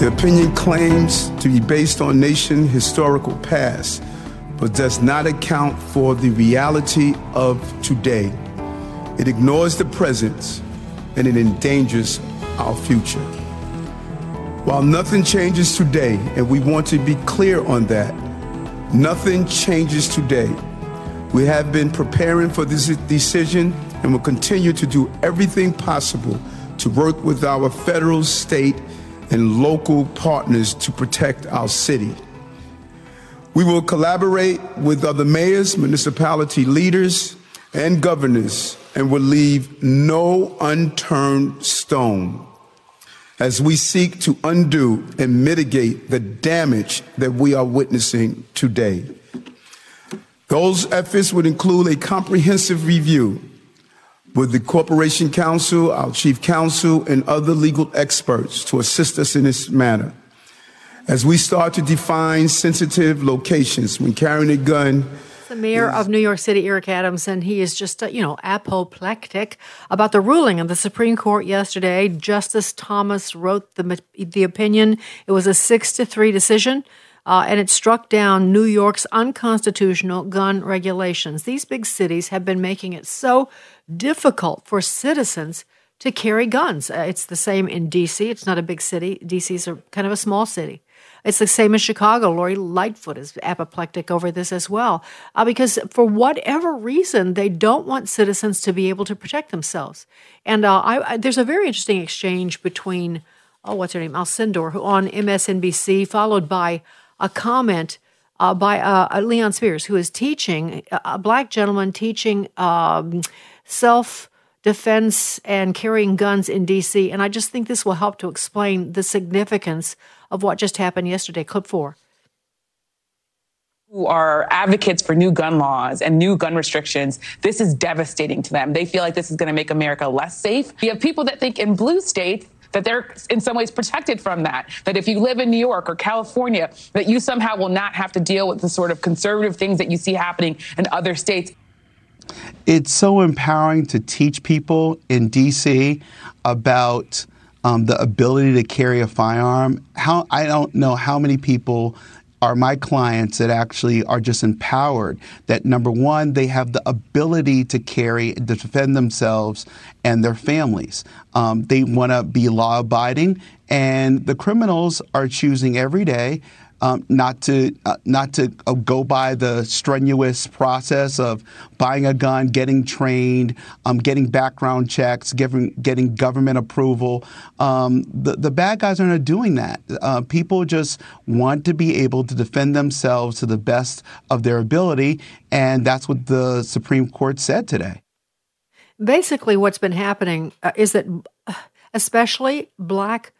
The opinion claims to be based on nation historical past, but does not account for the reality of today. It ignores the present and it endangers our future. While nothing changes today, and we want to be clear on that, nothing changes today. We have been preparing for this decision and will continue to do everything possible to work with our federal, state, and local partners to protect our city. We will collaborate with other mayors, municipality leaders, and governors, and will leave no unturned stone as we seek to undo and mitigate the damage that we are witnessing today. Those efforts would include a comprehensive review with the Corporation Counsel, our Chief Counsel, and other legal experts to assist us in this matter. As we start to define sensitive locations when carrying a gun, the mayor of New York City, Eric Adams, and he is just, uh, you know, apoplectic about the ruling of the Supreme Court yesterday. Justice Thomas wrote the, the opinion. It was a six to three decision. Uh, and it struck down New York's unconstitutional gun regulations. These big cities have been making it so difficult for citizens to carry guns. Uh, it's the same in D.C. It's not a big city. D.C. is a, kind of a small city. It's the same in Chicago. Lori Lightfoot is apoplectic over this as well, uh, because for whatever reason, they don't want citizens to be able to protect themselves. And uh, I, I, there's a very interesting exchange between, oh, what's her name, Alcindor, who on MSNBC, followed by a comment uh, by uh, Leon Spears, who is teaching, a black gentleman teaching um, self defense and carrying guns in D.C. And I just think this will help to explain the significance of what just happened yesterday. Clip four. Who are advocates for new gun laws and new gun restrictions, this is devastating to them. They feel like this is going to make America less safe. You have people that think in blue states, that they're in some ways protected from that. That if you live in New York or California, that you somehow will not have to deal with the sort of conservative things that you see happening in other states. It's so empowering to teach people in DC about um, the ability to carry a firearm. How I don't know how many people are my clients that actually are just empowered that number one they have the ability to carry to defend themselves and their families um, they want to be law abiding and the criminals are choosing every day um, not to uh, not to uh, go by the strenuous process of buying a gun, getting trained, um, getting background checks, getting getting government approval. Um, the the bad guys are not doing that. Uh, people just want to be able to defend themselves to the best of their ability, and that's what the Supreme Court said today. Basically, what's been happening uh, is that, uh, especially black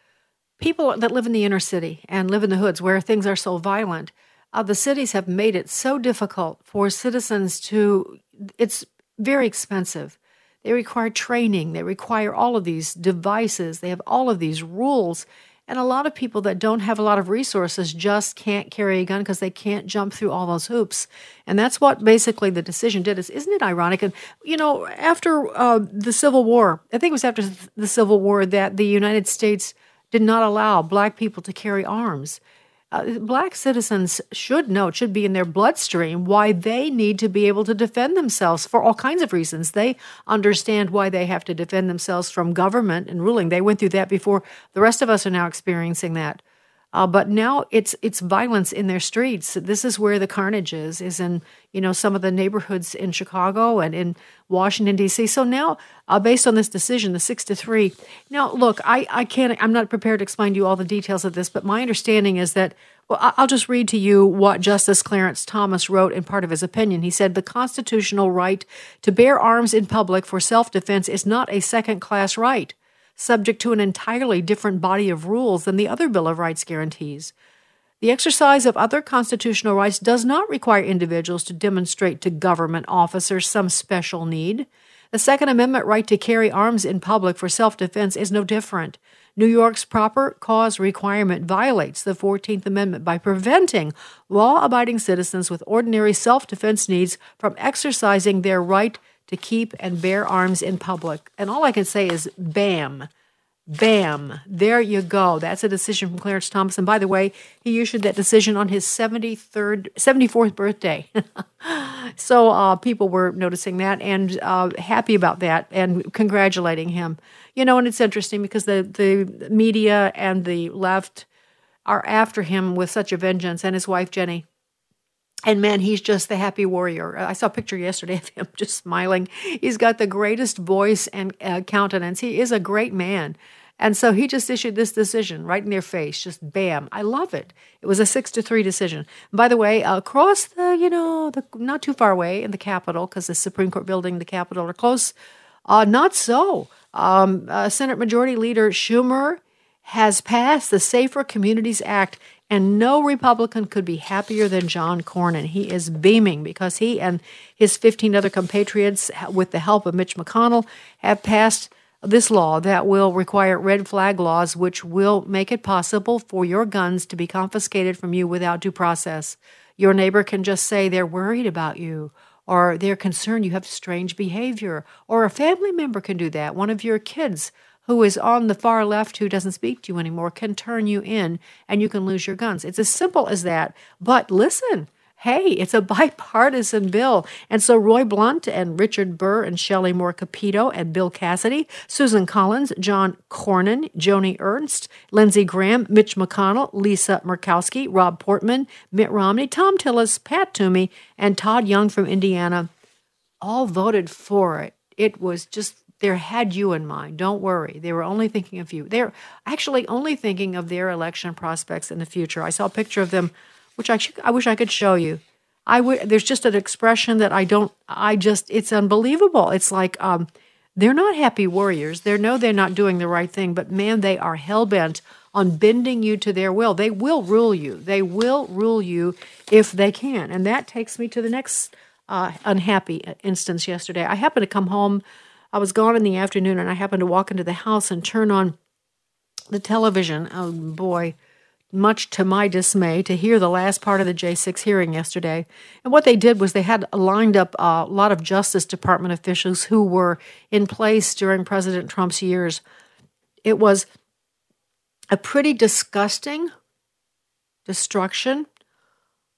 people that live in the inner city and live in the hoods where things are so violent, uh, the cities have made it so difficult for citizens to, it's very expensive. They require training, they require all of these devices, they have all of these rules. And a lot of people that don't have a lot of resources just can't carry a gun because they can't jump through all those hoops. And that's what basically the decision did. Is isn't it ironic? And you know, after uh, the Civil War, I think it was after the Civil War that the United States did not allow black people to carry arms. Uh, black citizens should know, it should be in their bloodstream, why they need to be able to defend themselves for all kinds of reasons. They understand why they have to defend themselves from government and ruling. They went through that before the rest of us are now experiencing that. Uh, but now it's it's violence in their streets. This is where the carnage is, is in you know some of the neighborhoods in Chicago and in Washington D.C. So now, uh, based on this decision, the six to three. Now, look, I I can't. I'm not prepared to explain to you all the details of this, but my understanding is that. Well, I'll just read to you what Justice Clarence Thomas wrote in part of his opinion. He said, The constitutional right to bear arms in public for self defense is not a second class right subject to an entirely different body of rules than the other Bill of Rights guarantees. The exercise of other constitutional rights does not require individuals to demonstrate to government officers some special need. The Second Amendment right to carry arms in public for self defense is no different. New York's proper cause requirement violates the 14th Amendment by preventing law abiding citizens with ordinary self defense needs from exercising their right to keep and bear arms in public. And all I can say is bam. Bam. There you go. That's a decision from Clarence Thomas. And by the way, he issued that decision on his 73rd, 74th birthday. so uh, people were noticing that and uh, happy about that and congratulating him. You know, and it's interesting because the, the media and the left are after him with such a vengeance and his wife, Ginni. And man, he's just the happy warrior. I saw a picture yesterday of him just smiling. He's got the greatest voice and uh, countenance. He is a great man. And so he just issued this decision right in their face, just bam. I love it. It was a six to three decision. by the way, across the, you know, the not too far away in the Capitol, because the Supreme Court building, the Capitol are close. Uh, not so. Um, uh, Senate Majority Leader Schumer has passed the Safer Communities Act, and no Republican could be happier than John Cornyn. He is beaming because he and his 15 other compatriots, with the help of Mitch McConnell, have passed this law that will require red flag laws, which will make it possible for your guns to be confiscated from you without due process. Your neighbor can just say they're worried about you, or they're concerned you have strange behavior, or a family member can do that. One of your kids who is on the far left who doesn't speak to you anymore can turn you in and you can lose your guns. It's as simple as that. But listen, hey, it's a bipartisan bill. And so Roy Blunt and Richard Burr and Shelley Moore Capito and Bill Cassidy, Susan Collins, John Cornyn, Joni Ernst, Lindsey Graham, Mitch McConnell, Lisa Murkowski, Rob Portman, Mitt Romney, Thom Tillis, Pat Toomey, and Todd Young from Indiana all voted for it. It was just they had you in mind. Don't worry. They were only thinking of you. They're actually only thinking of their election prospects in the future. I saw a picture of them which I, I wish I could show you. I would. There's just an expression that I don't. I just. It's unbelievable. It's like um, they're not happy warriors. They know they're not doing the right thing, but man, they are hell bent on bending you to their will. They will rule you. They will rule you if they can. And that takes me to the next uh, unhappy instance yesterday. I happened to come home. I was gone in the afternoon, and I happened to walk into the house and turn on the television. Oh boy much to my dismay, to hear the last part of the J6 hearing yesterday. And what they did was they had lined up a lot of Justice Department officials who were in place during President Trump's years. It was a pretty disgusting destruction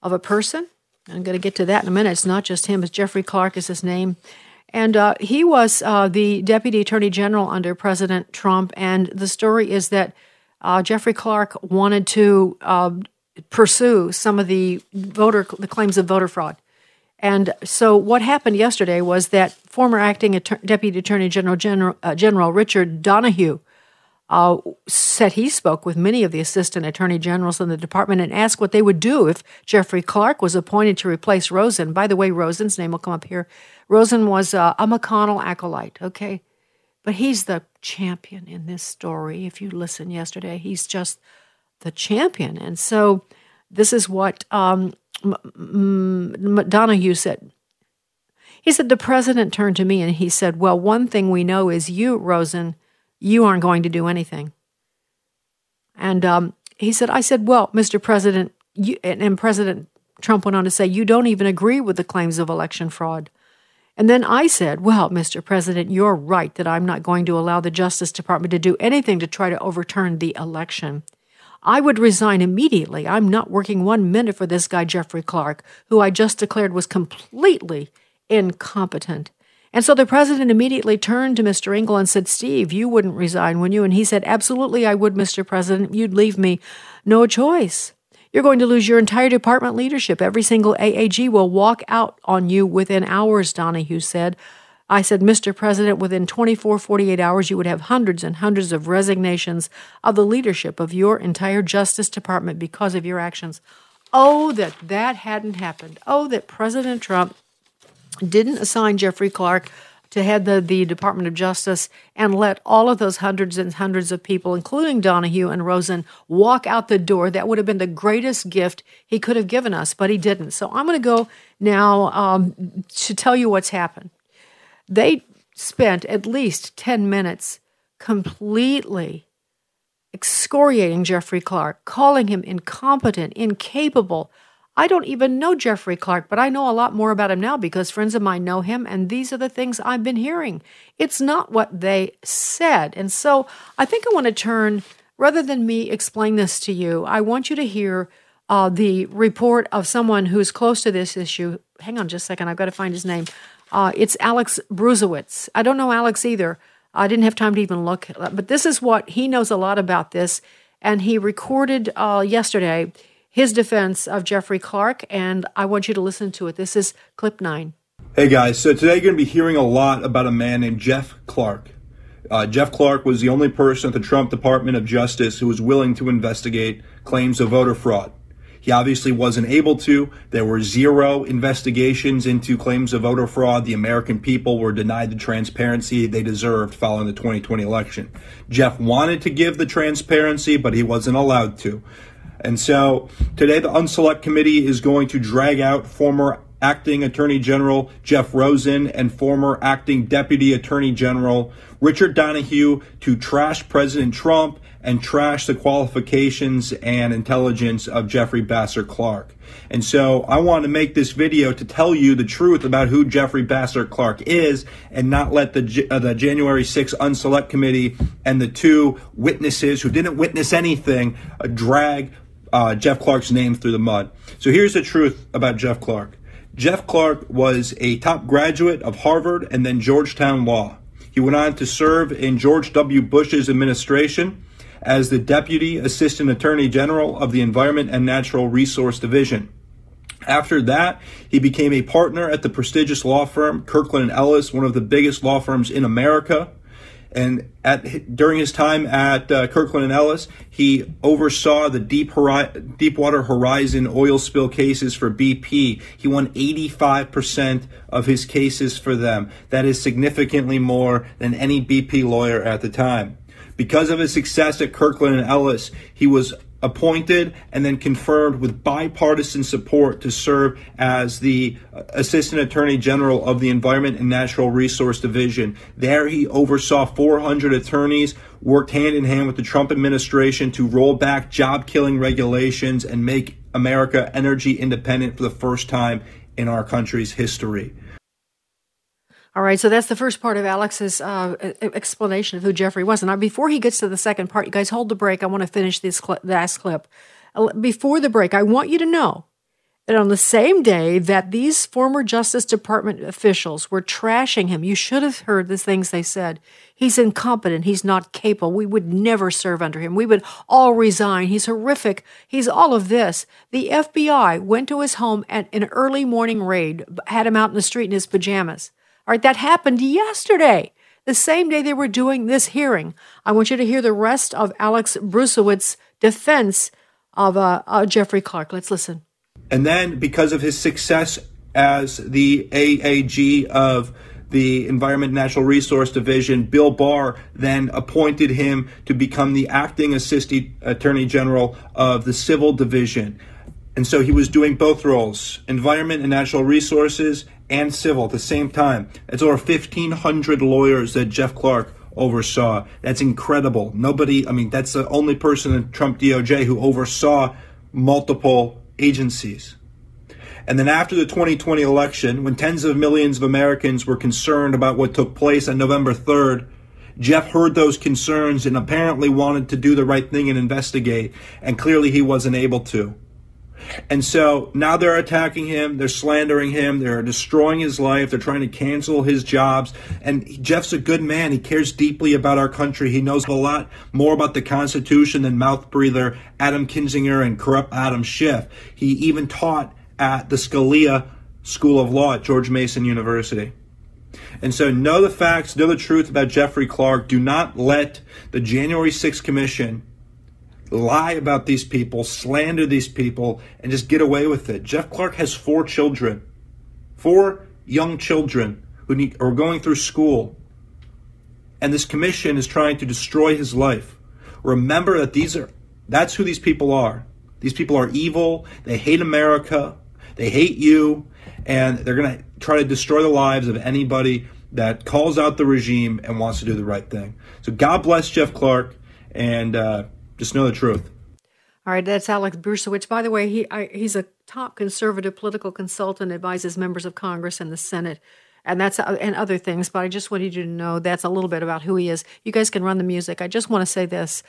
of a person. I'm going to get to that in a minute. It's not just him, it's Jeffrey Clark is his name. And uh, he was uh, the Deputy Attorney General under President Trump. And the story is that uh, Jeffrey Clark wanted to uh, pursue some of the voter the claims of voter fraud. And so, what happened yesterday was that former acting Att- Deputy Attorney General General, uh, General Richard Donoghue uh, said he spoke with many of the assistant attorney generals in the department and asked what they would do if Jeffrey Clark was appointed to replace Rosen. By the way, Rosen's name will come up here. Rosen was uh, a McConnell acolyte. Okay, but he's the champion in this story. If you listen yesterday, he's just the champion. And so this is what um, Donoghue said. He said, The president turned to me and he said, Well, one thing we know is you, Rosen, you aren't going to do anything. And um, he said, I said, Well, Mr. President, and President Trump went on to say, You don't even agree with the claims of election fraud. And then I said, Well, Mr. President, you're right that I'm not going to allow the Justice Department to do anything to try to overturn the election. I would resign immediately. I'm not working one minute for this guy, Jeffrey Clark, who I just declared was completely incompetent. And so the president immediately turned to Mr. Engel and said, Steve, you wouldn't resign, wouldn't you? And he said, Absolutely, I would, Mr. President. You'd leave me no choice. You're going to lose your entire department leadership. Every single AAG will walk out on you within hours, Donoghue said. I said, Mr. President, within 24, 48 hours, you would have hundreds and hundreds of resignations of the leadership of your entire Justice Department because of your actions. Oh, that that hadn't happened. Oh, that President Trump didn't assign Jeffrey Clark to head the, the Department of Justice and let all of those hundreds and hundreds of people, including Donoghue and Rosen, walk out the door. That would have been the greatest gift he could have given us, but he didn't. So I'm going to go now um, to tell you what's happened. They spent at least 10 minutes completely excoriating Jeffrey Clark, calling him incompetent, incapable. I don't even know Jeffrey Clark, but I know a lot more about him now because friends of mine know him, and these are the things I've been hearing. It's not what they said. And so I think I want to turn, rather than me explain this to you, I want you to hear uh, the report of someone who's close to this issue. Hang on just a second, I've got to find his name. Uh, it's Alex Bruesewitz. I don't know Alex either. I didn't have time to even look, but this is what he knows a lot about this. And he recorded uh, yesterday his defense of Jeffrey Clark, and I want you to listen to it. This is clip nine. Hey guys, so today you're going to be hearing a lot about a man named Jeff Clark. Uh, Jeff Clark was the only person at the Trump Department of Justice who was willing to investigate claims of voter fraud. He obviously wasn't able to. There were zero investigations into claims of voter fraud. The American people were denied the transparency they deserved following the 2020 election. Jeff wanted to give the transparency, but he wasn't allowed to. And so today the Unselect Committee is going to drag out former acting Attorney General Jeff Rosen and former acting Deputy Attorney General Richard Donoghue to trash President Trump and trash the qualifications and intelligence of Jeffrey Bossert Clark. And so I want to make this video to tell you the truth about who Jeffrey Bossert Clark is and not let the, uh, the January 6th Unselect Committee and the two witnesses who didn't witness anything uh, drag uh, Jeff Clark's name through the mud. So here's the truth about Jeff Clark. Jeff Clark was a top graduate of Harvard and then Georgetown Law. He went on to serve in George W. Bush's administration as the Deputy Assistant Attorney General of the Environment and Natural Resource Division. After that, he became a partner at the prestigious law firm Kirkland and Ellis, one of the biggest law firms in America. And at during his time at uh, Kirkland and Ellis, he oversaw the Deep Hori- Deepwater Horizon oil spill cases for BP. He won 85% of his cases for them. That is significantly more than any BP lawyer at the time. Because of his success at Kirkland and Ellis, he was appointed and then confirmed with bipartisan support to serve as the uh, Assistant Attorney General of the Environment and Natural Resource Division. There, he oversaw 400 attorneys, worked hand in hand with the Trump administration to roll back job killing regulations and make America energy independent for the first time in our country's history. All right, so that's the first part of Alex's uh, explanation of who Jeffrey was. And now, before he gets to the second part, you guys hold the break. I want to finish this cl- last clip. Before the break, I want you to know that on the same day that these former Justice Department officials were trashing him, you should have heard the things they said. He's incompetent. He's not capable. We would never serve under him. We would all resign. He's horrific. He's all of this. The FBI went to his home at an early morning raid, had him out in the street in his pajamas. All right, that happened yesterday, the same day they were doing this hearing. I want you to hear the rest of Alex Bruesewitz's defense of uh, uh, Jeffrey Clark. Let's listen. And then, because of his success as the AAG of the Environment Natural Resource Division, Bill Barr then appointed him to become the acting assistant attorney general of the Civil Division. And so he was doing both roles, environment and natural resources and civil at the same time. It's over 1,500 lawyers that Jeff Clark oversaw. That's incredible. Nobody, I mean, that's the only person in Trump DOJ who oversaw multiple agencies. And then after the 2020 election, when tens of millions of Americans were concerned about what took place on November 3rd, Jeff heard those concerns and apparently wanted to do the right thing and investigate, and clearly he wasn't able to. And so now they're attacking him, they're slandering him, they're destroying his life, they're trying to cancel his jobs. And Jeff's a good man. He cares deeply about our country. He knows a lot more about the Constitution than mouth breather Adam Kinzinger and corrupt Adam Schiff. He even taught at the Scalia School of Law at George Mason University. And so know the facts, know the truth about Jeffrey Clark. Do not let the January 6th Commission lie about these people, slander these people, and just get away with it. Jeff Clark has four children, four young children who need, are going through school. And this commission is trying to destroy his life. Remember that these are that's who these people are. These people are evil. They hate America. They hate you. And they're going to try to destroy the lives of anybody that calls out the regime and wants to do the right thing. So God bless Jeff Clark. And uh, just know the truth. All right, that's Alex Bruesewitz. By the way, he I, he's a top conservative political consultant, advises members of Congress and the Senate, and that's uh, and other things. But I just wanted you to know that's a little bit about who he is. You guys can run the music. I just want to say this: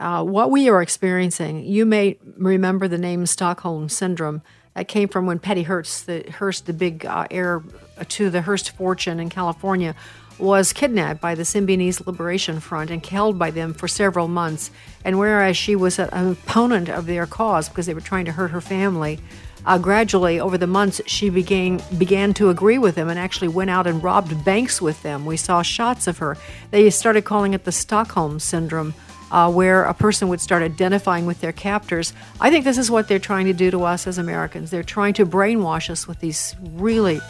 uh, what we are experiencing. You may remember the name Stockholm syndrome. That came from when Patty Hearst, the Hearst, the big uh, heir to the Hearst fortune in California, was kidnapped by the Symbionese Liberation Front and held by them for several months. And whereas she was an opponent of their cause because they were trying to hurt her family, uh, gradually over the months she began began to agree with them and actually went out and robbed banks with them. We saw shots of her. They started calling it the Stockholm syndrome. Uh, where a person would start identifying with their captors. I think this is what they're trying to do to us as Americans. They're trying to brainwash us with these really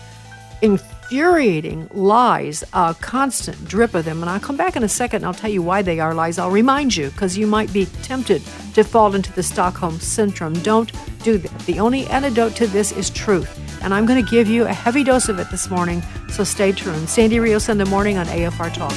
infuriating lies, a constant drip of them. And I'll come back in a second and I'll tell you why they are lies. I'll remind you because you might be tempted to fall into the Stockholm syndrome. Don't do that. The only antidote to this is truth. And I'm going to give you a heavy dose of it this morning, so stay tuned. Sandy Rios in the morning on AFR Talk.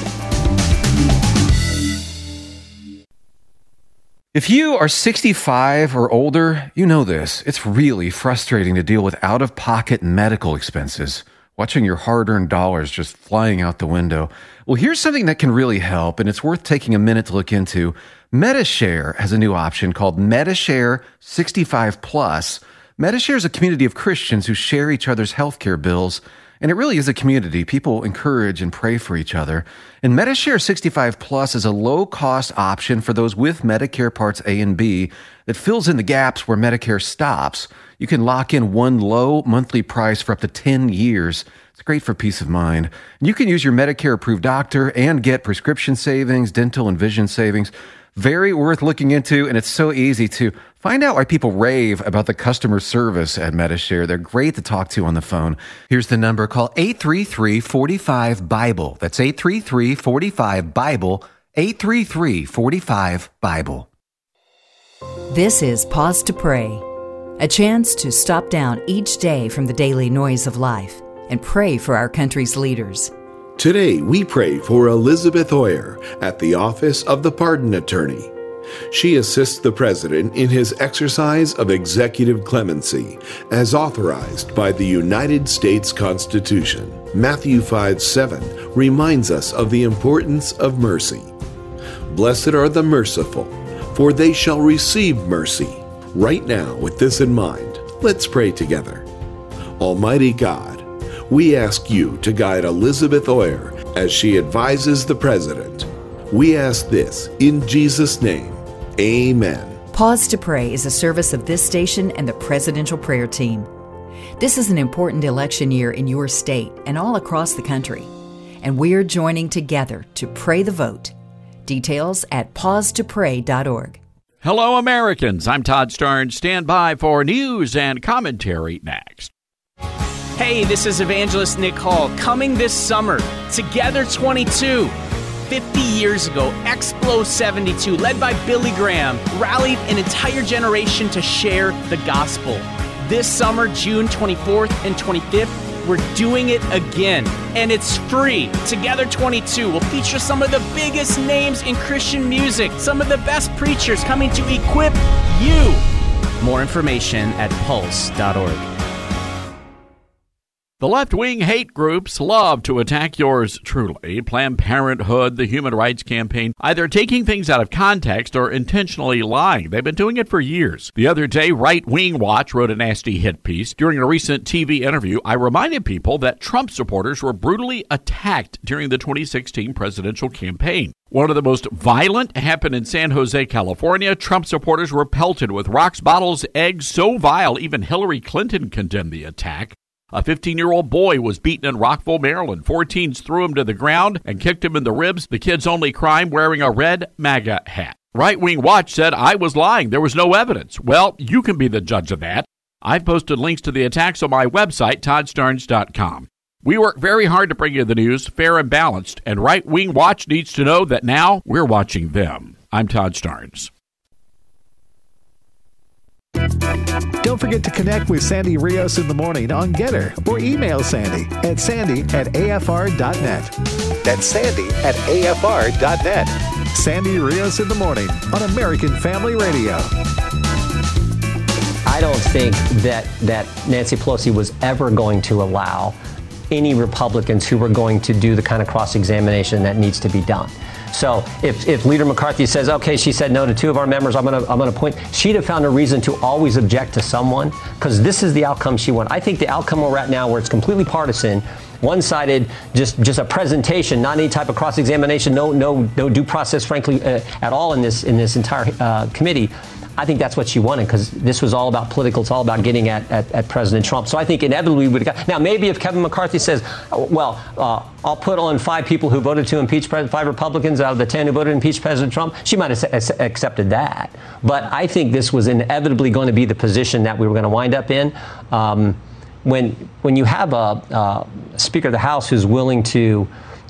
If you are 65 or older, you know this. It's really frustrating to deal with out of pocket medical expenses watching your hard earned dollars just flying out the window. Well, here's something that can really help, and it's worth taking a minute to look into. Medi-Share has a new option called Medi-Share 65 Plus. Medi-Share is a community of Christians who share each other's healthcare bills. And it really is a community. People encourage and pray for each other. And Medi-Share 65 Plus is a low cost option for those with Medicare Parts A and B that fills in the gaps where Medicare stops. You can lock in one low monthly price for up to 10 years. It's great for peace of mind. You can use your Medicare approved doctor and get prescription savings, dental and vision savings. Very worth looking into, and it's so easy to find out why people rave about the customer service at Medi-Share. They're great to talk to on the phone. Here's the number call 833 45 Bible. That's 833 45 Bible. 833 45 Bible. This is Pause to Pray, a chance to stop down each day from the daily noise of life and pray for our country's leaders. Today, we pray for Elizabeth Oyer at the Office of the Pardon Attorney. She assists the President in his exercise of executive clemency as authorized by the United States Constitution. Matthew 5 7 reminds us of the importance of mercy. Blessed are the merciful for they shall receive mercy. Right now, with this in mind, let's pray together. Almighty God, we ask you to guide Elizabeth Oyer as she advises the President. We ask this in Jesus' name. Amen. Pause to Pray is a service of this station and the Presidential Prayer Team. This is an important election year in your state and all across the country, and we're joining together to pray the vote Details at pausetopray.org. Hello, Americans. I'm Todd Starnes. Stand by for news and commentary next. Hey, this is Evangelist Nick Hall. Coming this summer, Together 22. 50 years ago, Explo 72, led by Billy Graham, rallied an entire generation to share the gospel. This summer, June 24th and 25th, we're doing it again, and it's free. Together 22 will feature some of the biggest names in Christian music, some of the best preachers coming to equip you. More information at pulse.org. The left wing hate groups love to attack yours truly Planned Parenthood, the Human Rights Campaign, either taking things out of context or intentionally lying. They've been doing it for years. The other day, Right Wing Watch wrote a nasty hit piece. During a recent TV interview, I reminded people that Trump supporters were brutally attacked during the 2016 presidential campaign. One of the most violent happened in San Jose, California. Trump supporters were pelted with rocks, bottles, eggs so vile even Hillary Clinton condemned the attack. A 15 year old boy was beaten in Rockville, Maryland. Four teens threw him to the ground and kicked him in the ribs. The kid's only crime wearing a red MAGA hat. Right Wing Watch said I was lying. There was no evidence. Well, you can be the judge of that. I've posted links to the attacks on my website, toddstarnes.com. We work very hard to bring you the news fair and balanced, and Right Wing Watch needs to know that now we're watching them. I'm Todd Starnes. Don't forget to connect with Sandy Rios in the morning on Gettr or email Sandy at sandy at afr.net. That's sandy at afr.net. Sandy Rios in the morning on American Family Radio. I don't think that, that Nancy Pelosi was ever going to allow any Republicans who were going to do the kind of cross examination that needs to be done. So if, if Leader McCarthy says, okay, she said no to two of our members, I'm going to I'm to point, she'd have found a reason to always object to someone because this is the outcome she wanted. I think the outcome we're at now, where it's completely partisan, one-sided, just just a presentation, not any type of cross-examination, no no no due process, frankly, uh, at all in this in this entire uh, committee. I think that's what she wanted because this was all about political. It's all about getting at, at, at President Trump. So I think inevitably we would have got. Now, maybe if Kevin McCarthy says, well, uh, I'll put on five people who voted to impeach President, five Republicans out of the 10 who voted to impeach President Trump, she might have accepted that. But I think this was inevitably going to be the position that we were going to wind up in. Um, when, when you have a, a Speaker of the House who's willing to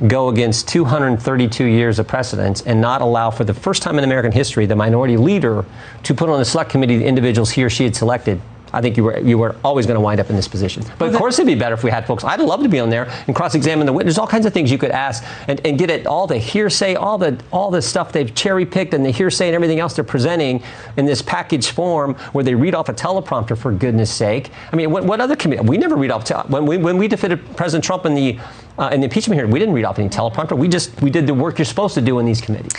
go against 232 years of precedence and not allow, for the first time in American history, the minority leader to put on the select committee the individuals he or she had selected. I think you were you were always going to wind up in this position. But of course, it'd be better if we had folks. I'd love to be on there and cross-examine the witness. All kinds of things you could ask and, and get it all the hearsay, all the all the stuff they've cherry-picked and the hearsay and everything else they're presenting in this package form where they read off a teleprompter. For goodness sake! I mean, what, what other committee? We never read off te- when we when we defeated President Trump in the uh, in the impeachment hearing. We didn't read off any teleprompter. We just we did the work you're supposed to do in these committees.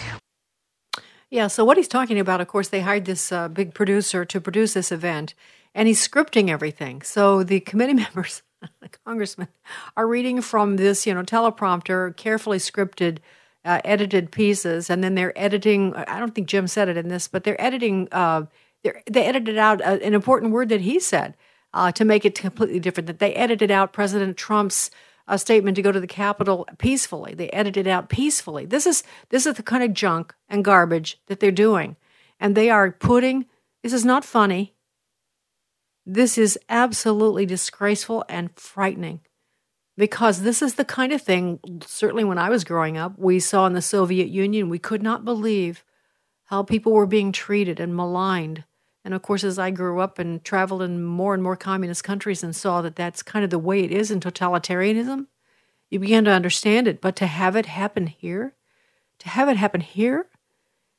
Yeah. So what he's talking about, of course, they hired this uh, big producer to produce this event and he's scripting everything. So the committee members, the congressmen, are reading from this, you know, teleprompter, carefully scripted, uh, edited pieces, and then they're editing. I don't think Jim said it in this, but they're editing. Uh, they're, they edited out uh, an important word that he said uh, to make it completely different. That they edited out President Trump's uh, statement to go to the Capitol peacefully. They edited out peacefully. This is this is the kind of junk and garbage that they're doing, and they are putting. This is not funny. This is absolutely disgraceful and frightening because this is the kind of thing, certainly when I was growing up, we saw in the Soviet Union. We could not believe how people were being treated and maligned. And of course, as I grew up and traveled in more and more communist countries and saw that that's kind of the way it is in totalitarianism, you began to understand it. But to have it happen here, to have it happen here,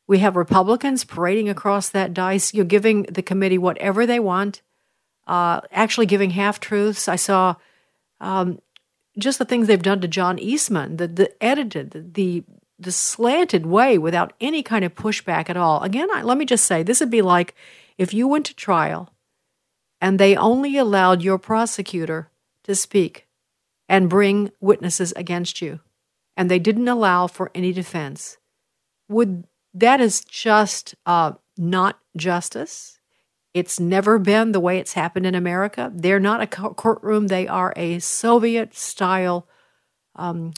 we have Republicans parading across that dice, you know, giving the committee whatever they want uh, actually giving half truths. I saw um, just the things they've done to John Eastman, the, the edited, the, the, the slanted way without any kind of pushback at all. Again, I, let me just say this would be like if you went to trial and they only allowed your prosecutor to speak and bring witnesses against you, and they didn't allow for any defense. Would that is just uh, not justice? It's never been the way it's happened in America. They're not a courtroom, they are a Soviet style um,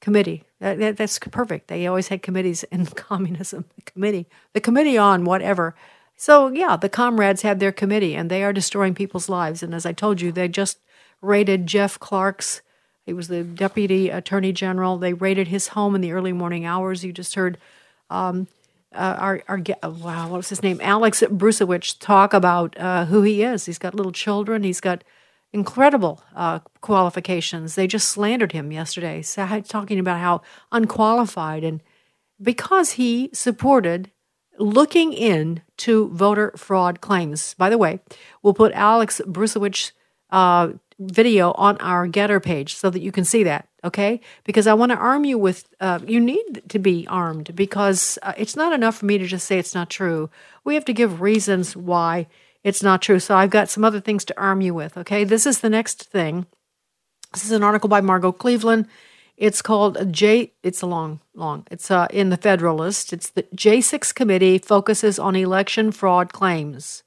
committee. That, that, that's perfect. They always had committees in communism. The committee, the committee on whatever. So, yeah, the comrades had their committee and they are destroying people's lives. And as I told you, they just raided Jeff Clark's, he was the deputy attorney general. They raided his home in the early morning hours. You just heard um, uh, our, our uh, wow, what was his name? Alex Bruesewitz talk about uh, who he is. He's got little children. He's got incredible uh, qualifications. They just slandered him yesterday, talking about how unqualified and because he supported looking into voter fraud claims. By the way, we'll put Alex Bruesewitz uh, video on our Gettr page so that you can see that, okay? Because I want to arm you with, uh, you need to be armed because uh, it's not enough for me to just say it's not true. We have to give reasons why it's not true. So I've got some other things to arm you with, okay? This is the next thing. This is an article by Margot Cleveland. It's called J. It's a long, long. It's uh, in the Federalist. It's the J6 committee focuses on election fraud claims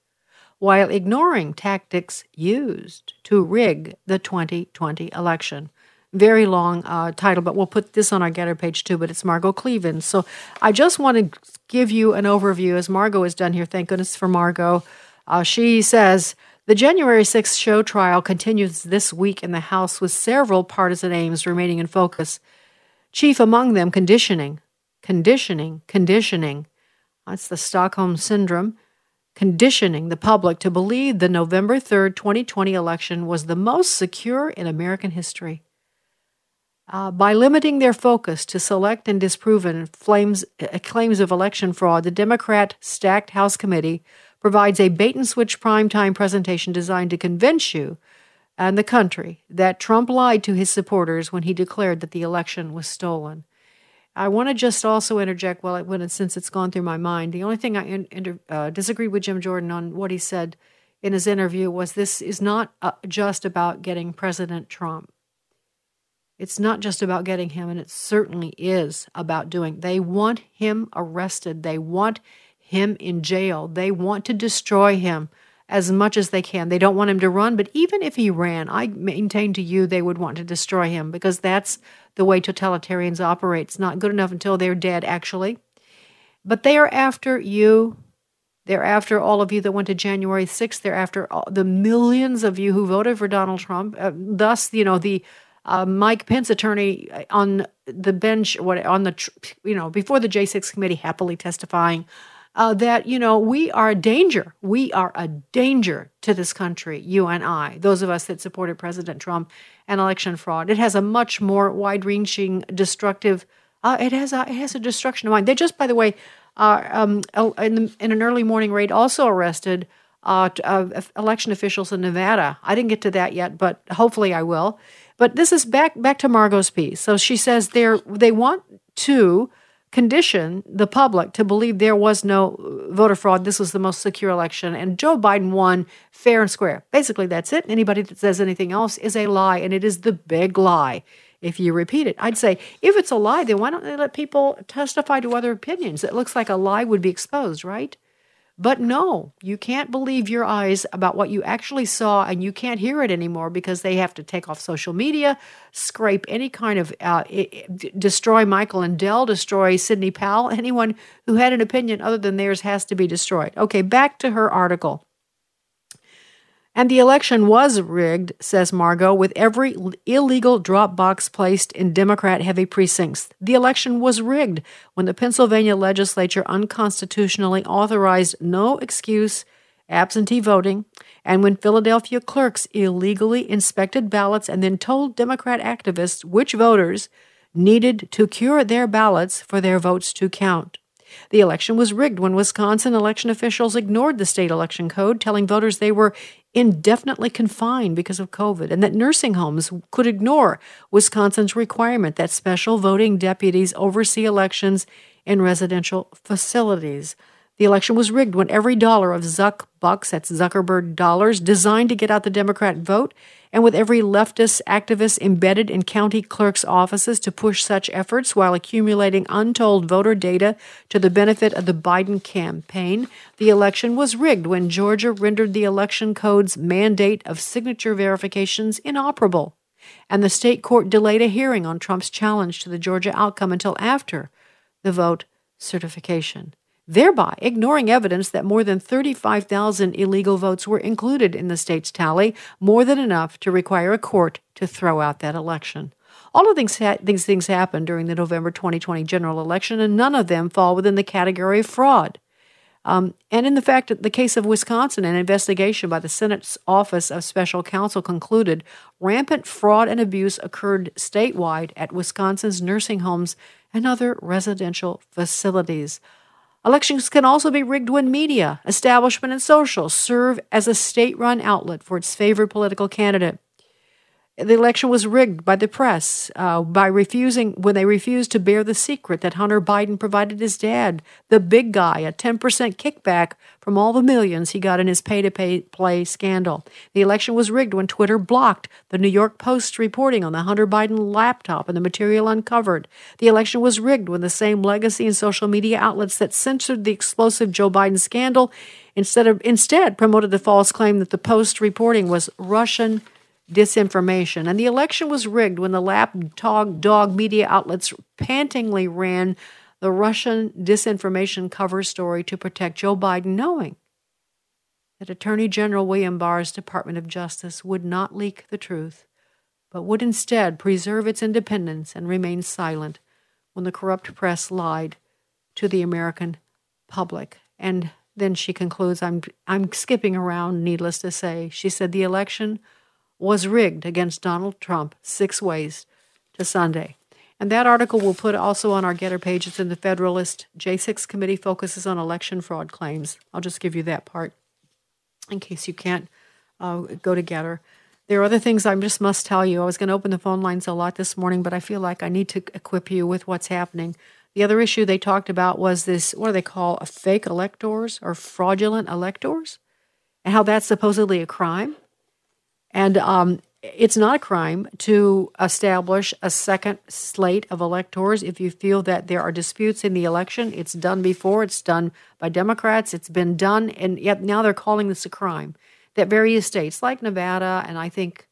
while ignoring tactics used to rig the 2020 election. Very long uh, title, but we'll put this on our Gettr page too. But it's Margot Cleveland. So I just want to give you an overview, as Margot has done here. Thank goodness for Margot. Uh, she says the January 6th show trial continues this week in the House with several partisan aims remaining in focus. Chief among them, conditioning. Conditioning, conditioning. That's the Stockholm Syndrome conditioning the public to believe the November 3rd, 2020 election was the most secure in American history. Uh, by limiting their focus to select and disproven flames, uh, claims of election fraud, the Democrat stacked House committee provides a bait and switch primetime presentation designed to convince you and the country that Trump lied to his supporters when he declared that the election was stolen. I want to just also interject, well, when it, since it's gone through my mind, the only thing I in, uh, with Jim Jordan on what he said in his interview was this is not uh, just about getting President Trump. It's not just about getting him, and it certainly is about doing. They want him arrested. They want him in jail. They want to destroy him as much as they can. They don't want him to run, but even if he ran, I maintain to you they would want to destroy him because that's the way totalitarians operate. It's not good enough until they're dead, actually. But they are after you. They're after all of you that went to January 6th. They're after the millions of you who voted for Donald Trump. Uh, thus, you know, the uh, Mike Pence attorney on the bench, what on the, you know, before the J6 committee, happily testifying uh, that, you know, we are a danger. We are a danger to this country, you and I, those of us that supported President Trump and election fraud. It has a much more wide reaching, destructive, uh, it, has a, it has a destruction of mind. They just, by the way, uh, um, in, the, in, an early morning raid, also arrested uh, uh, election officials in Nevada. I didn't get to that yet, but hopefully I will. But this is back back to Margot's piece. So she says they they want to condition the public to believe there was no voter fraud. This was the most secure election. And Joe Biden won fair and square. Basically, that's it. Anybody that says anything else is a lie, and it is the big lie if you repeat it. I'd say if it's a lie, then why don't they let people testify to other opinions? It looks like a lie would be exposed, right? But no, you can't believe your eyes about what you actually saw, and you can't hear it anymore because they have to take off social media, scrape any kind of, uh, destroy Michael Lindell, destroy Sidney Powell. Anyone who had an opinion other than theirs has to be destroyed. Okay, back to her article. And the election was rigged, says Margot, with every illegal drop box placed in Democrat heavy precincts. The election was rigged when the Pennsylvania legislature unconstitutionally authorized no excuse absentee voting, and when Philadelphia clerks illegally inspected ballots and then told Democrat activists which voters needed to cure their ballots for their votes to count. The election was rigged when Wisconsin election officials ignored the state election code, telling voters they were indefinitely confined because of COVID, and that nursing homes could ignore Wisconsin's requirement that special voting deputies oversee elections in residential facilities. The election was rigged when every dollar of Zuck bucks, that's Zuckerberg dollars, designed to get out the Democrat vote, and with every leftist activist embedded in county clerks' offices to push such efforts while accumulating untold voter data to the benefit of the Biden campaign, the election was rigged when Georgia rendered the election code's mandate of signature verifications inoperable. And the state court delayed a hearing on Trump's challenge to the Georgia outcome until after the vote certification thereby ignoring evidence that more than 35,000 illegal votes were included in the state's tally, more than enough to require a court to throw out that election. All of these, these things happened during the November 2020 general election, and none of them fall within the category of fraud. Um, and in the fact the case of Wisconsin, an investigation by the Senate's Office of Special Counsel concluded rampant fraud and abuse occurred statewide at Wisconsin's nursing homes and other residential facilities. Elections can also be rigged when media, establishment, and social serve as a state run outlet for its favored political candidate. The election was rigged by the press uh, by refusing when they refused to bear the secret that Hunter Biden provided his dad, the big guy, a 10% kickback from all the millions he got in his pay to play scandal. The election was rigged when Twitter blocked the New York Post's reporting on the Hunter Biden laptop and the material uncovered. The election was rigged when the same legacy and social media outlets that censored the explosive Joe Biden scandal instead of instead promoted the false claim that the Post reporting was Russian disinformation. And the election was rigged when the lapdog dog media outlets pantingly ran the Russian disinformation cover story to protect Joe Biden, knowing that Attorney General William Barr's Department of Justice would not leak the truth, but would instead preserve its independence and remain silent when the corrupt press lied to the American public. And then she concludes, I'm, I'm skipping around, needless to say. She said the election was rigged against Donald Trump six ways to Sunday. And that article we'll put also on our Gettr page. It's in the Federalist. J6 committee focuses on election fraud claims. I'll just give you that part in case you can't uh, go to Gettr. There are other things I just must tell you. I was going to open the phone lines a lot this morning, but I feel like I need to equip you with what's happening. The other issue they talked about was this what do they call a fake electors or fraudulent electors, and how that's supposedly a crime. And um, it's not a crime to establish a second slate of electors if you feel that there are disputes in the election. It's done before, it's done by Democrats, it's been done, and yet now they're calling this a crime. That various states, like Nevada, and I think,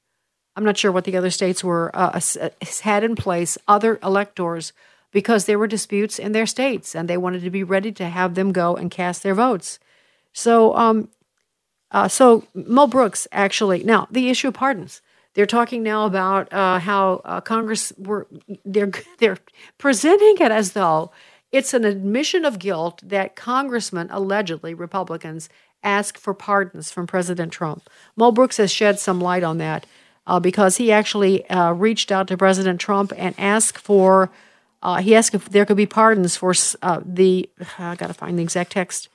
I'm not sure what the other states were, uh, had in place other electors because there were disputes in their states and they wanted to be ready to have them go and cast their votes. So, um, uh, so Mo Brooks actually now the issue of pardons. They're talking now about uh, how uh, Congress were they're they're presenting it as though it's an admission of guilt that congressmen allegedly Republicans ask for pardons from President Trump. Mo Brooks has shed some light on that uh, because he actually uh, reached out to President Trump and asked for uh, he asked if there could be pardons for the I got to find the exact text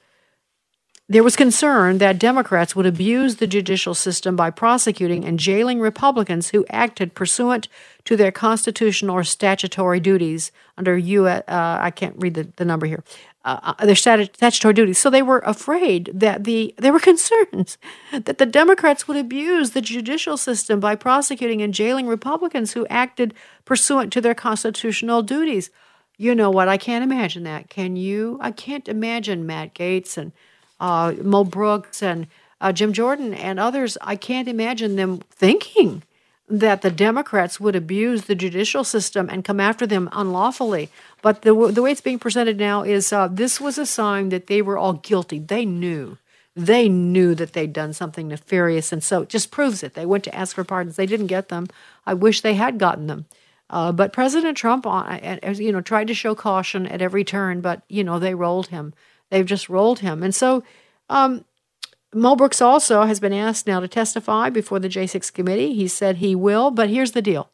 there was concern that Democrats would abuse the judicial system by prosecuting and jailing Republicans who acted pursuant to their constitutional or statutory duties under U.S. Uh, I can't read the, the number here. Uh, uh their statutory duties. So they were afraid that the there were concerns that the Democrats would abuse the judicial system by prosecuting and jailing Republicans who acted pursuant to their constitutional duties. You know what? I can't imagine that. Can you? I can't imagine Matt Gaetz and uh, Mo Brooks and uh, Jim Jordan and others, I can't imagine them thinking that the Democrats would abuse the judicial system and come after them unlawfully. But the, the way it's being presented now is uh, this was a sign that they were all guilty. They knew. They knew that they'd done something nefarious. And so it just proves it. They went to ask for pardons. They didn't get them. I wish they had gotten them. Uh, but President Trump, uh, you know, tried to show caution at every turn, but you know they rolled him. They've just rolled him. And so um, Mo Brooks also has been asked now to testify before the J6 committee. He said he will, but here's the deal.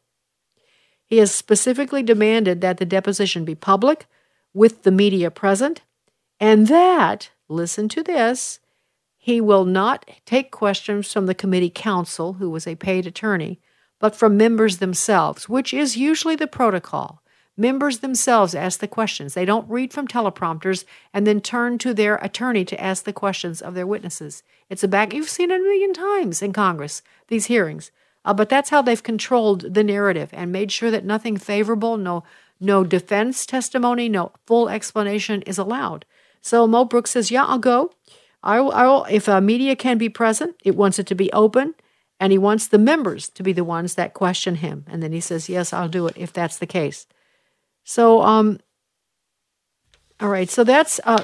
He has specifically demanded that the deposition be public with the media present, and that, listen to this, he will not take questions from the committee counsel, who was a paid attorney, but from members themselves, which is usually the protocol. Members themselves ask the questions. They don't read from teleprompters and then turn to their attorney to ask the questions of their witnesses. It's a back, you've seen it a million times in Congress, these hearings. Uh, but that's how they've controlled the narrative and made sure that nothing favorable, no, no defense testimony, no full explanation is allowed. So Mo Brooks says, Yeah, I'll go. I will, I will, if uh, media can be present, it wants it to be open, and he wants the members to be the ones that question him. And then he says, Yes, I'll do it if that's the case. So, um, all right. So that's uh,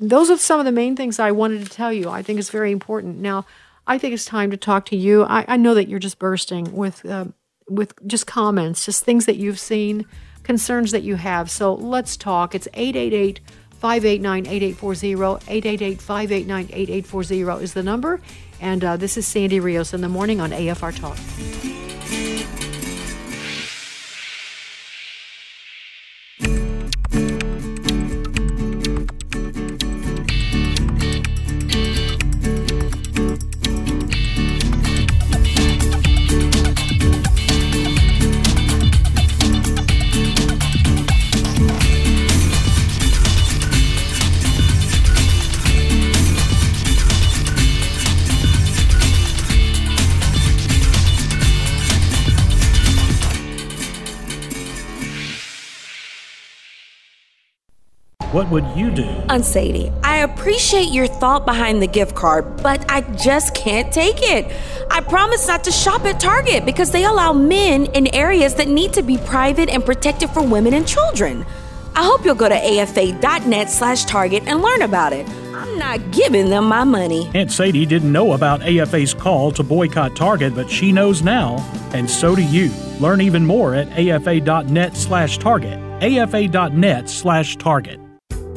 those are some of the main things I wanted to tell you. I think it's very important. Now, I think it's time to talk to you. I, I know that you're just bursting with uh, with just comments, just things that you've seen, concerns that you have. So let's talk. It's 888 589 8840. 888 589 8840 is the number. And uh, this is Sandy Rios in the morning on AFR Talk. What would you do? Aunt Sadie, I appreciate your thought behind the gift card, but I just can't take it. I promise not to shop at Target because they allow men in areas that need to be private and protected for women and children. I hope you'll go to afa.net slash Target and learn about it. I'm not giving them my money. Aunt Sadie didn't know about AFA's call to boycott Target, but she knows now, and so do you. Learn even more at afa.net slash Target. afa.net slash Target.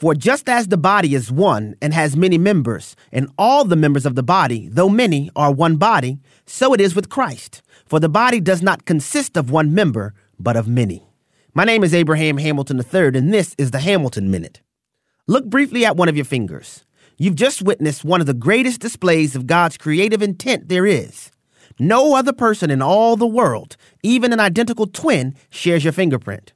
For just as the body is one and has many members, and all the members of the body, though many, are one body, so it is with Christ. For the body does not consist of one member, but of many. My name is Abraham Hamilton III, and this is the Hamilton Minute. Look briefly at one of your fingers. You've just witnessed one of the greatest displays of God's creative intent there is. No other person in all the world, even an identical twin, shares your fingerprint.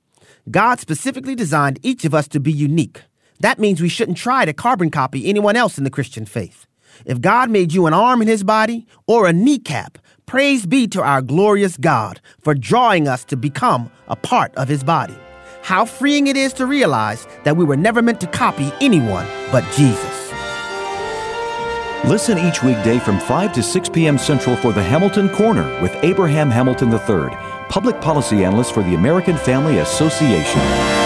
God specifically designed each of us to be unique. That means we shouldn't try to carbon copy anyone else in the Christian faith. If God made you an arm in his body or a kneecap, praise be to our glorious God for drawing us to become a part of his body. How freeing it is to realize that we were never meant to copy anyone but Jesus. Listen each weekday from 5 to 6 p.m. Central for the Hamilton Corner with Abraham Hamilton III, public policy analyst for the American Family Association.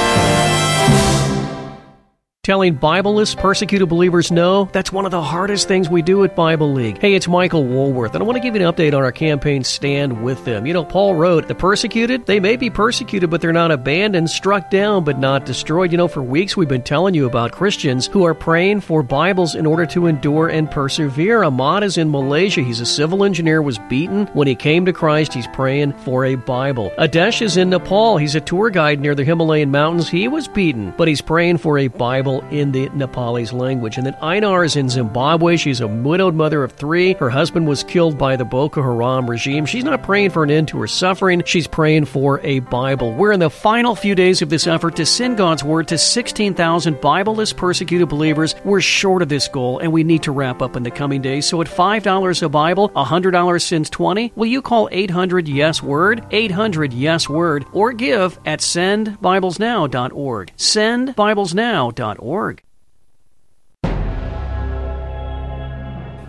Telling Bibleless persecuted believers no, that's one of the hardest things we do at Bible League. Hey, it's Michael Woolworth, and I want to give you an update on our campaign Stand With Them. You know, Paul wrote, The persecuted, they may be persecuted, but they're not abandoned, struck down, but not destroyed. You know, for weeks we've been telling you about Christians who are praying for Bibles in order to endure and persevere. Ahmad is in Malaysia. He's a civil engineer, was beaten. When he came to Christ, he's praying for a Bible. Adesh is in Nepal. He's a tour guide near the Himalayan mountains. He was beaten, but he's praying for a Bible in the Nepalese language. And then Einar is in Zimbabwe. She's a widowed mother of three. Her husband was killed by the Boko Haram regime. She's not praying for an end to her suffering. She's praying for a Bible. We're in the final few days of this effort to send God's Word to 16,000 Bibleless persecuted believers. We're short of this goal, and we need to wrap up in the coming days. So at $5 a Bible, $100 sends 20, will you call 800 Yes Word? 800 Yes Word, or give at sendbiblesnow.org. Sendbiblesnow.org.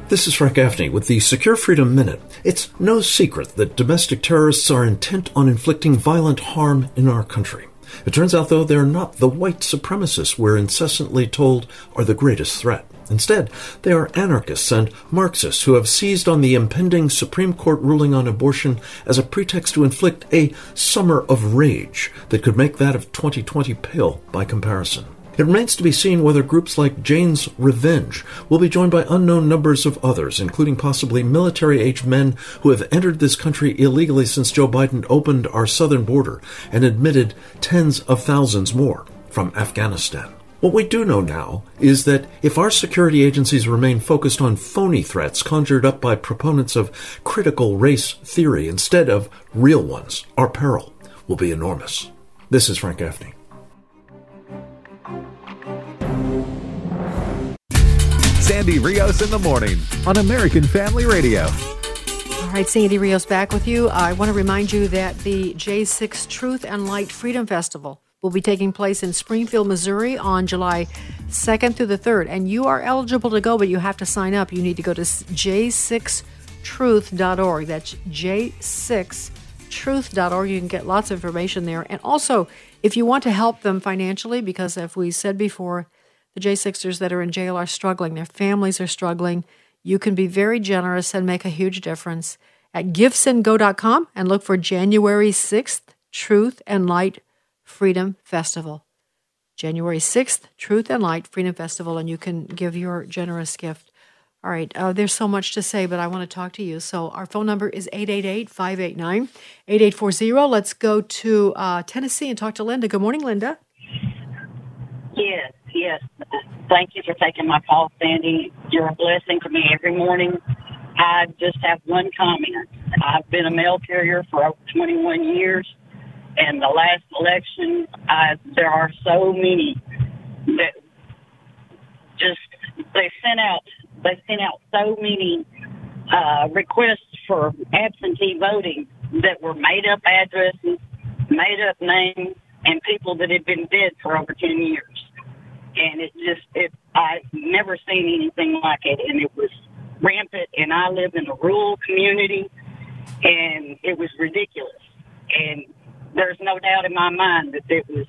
This is Frank Gaffney with the Secure Freedom Minute. It's no secret that domestic terrorists are intent on inflicting violent harm in our country. It turns out, though, they're not the white supremacists we're incessantly told are the greatest threat. Instead, they are anarchists and Marxists who have seized on the impending Supreme Court ruling on abortion as a pretext to inflict a summer of rage that could make that of 2020 pale by comparison. It remains to be seen whether groups like Jane's Revenge will be joined by unknown numbers of others, including possibly military aged men who have entered this country illegally since Joe Biden opened our southern border and admitted tens of thousands more from Afghanistan. What we do know now is that if our security agencies remain focused on phony threats conjured up by proponents of critical race theory instead of real ones, our peril will be enormous. This is Frank Gaffney. Sandy Rios in the morning on American Family Radio. All right, Sandy Rios back with you. I want to remind you that the J6 Truth and Light Freedom Festival will be taking place in Springfield, Missouri on July 2nd through the 3rd. And you are eligible to go, but you have to sign up. You need to go to j6truth.org. That's j6truth.org. You can get lots of information there. And also, if you want to help them financially, because as we said before, the J6ers that are in jail are struggling, their families are struggling. You can be very generous and make a huge difference at givesendgo.com and look for January 6th Truth and Light Freedom Festival. January 6th, Truth and Light Freedom Festival, and you can give your generous gift. All right, uh, there's so much to say, but I want to talk to you. So our phone number is 888-589-8840. Let's go to uh, Tennessee and talk to Linda. Good morning, Linda. Yes. Yes. Thank you for taking my call, Sandy. You're a blessing to me every morning. I just have one comment. I've been a mail carrier for over 21 years, and the last election, I, there are so many that just they sent out they sent out so many uh, requests for absentee voting that were made up addresses, made up names, and people that had been dead for over 10 years. And it just, it, I've never seen anything like it. And it was rampant. And I live in a rural community and it was ridiculous. And there's no doubt in my mind that it was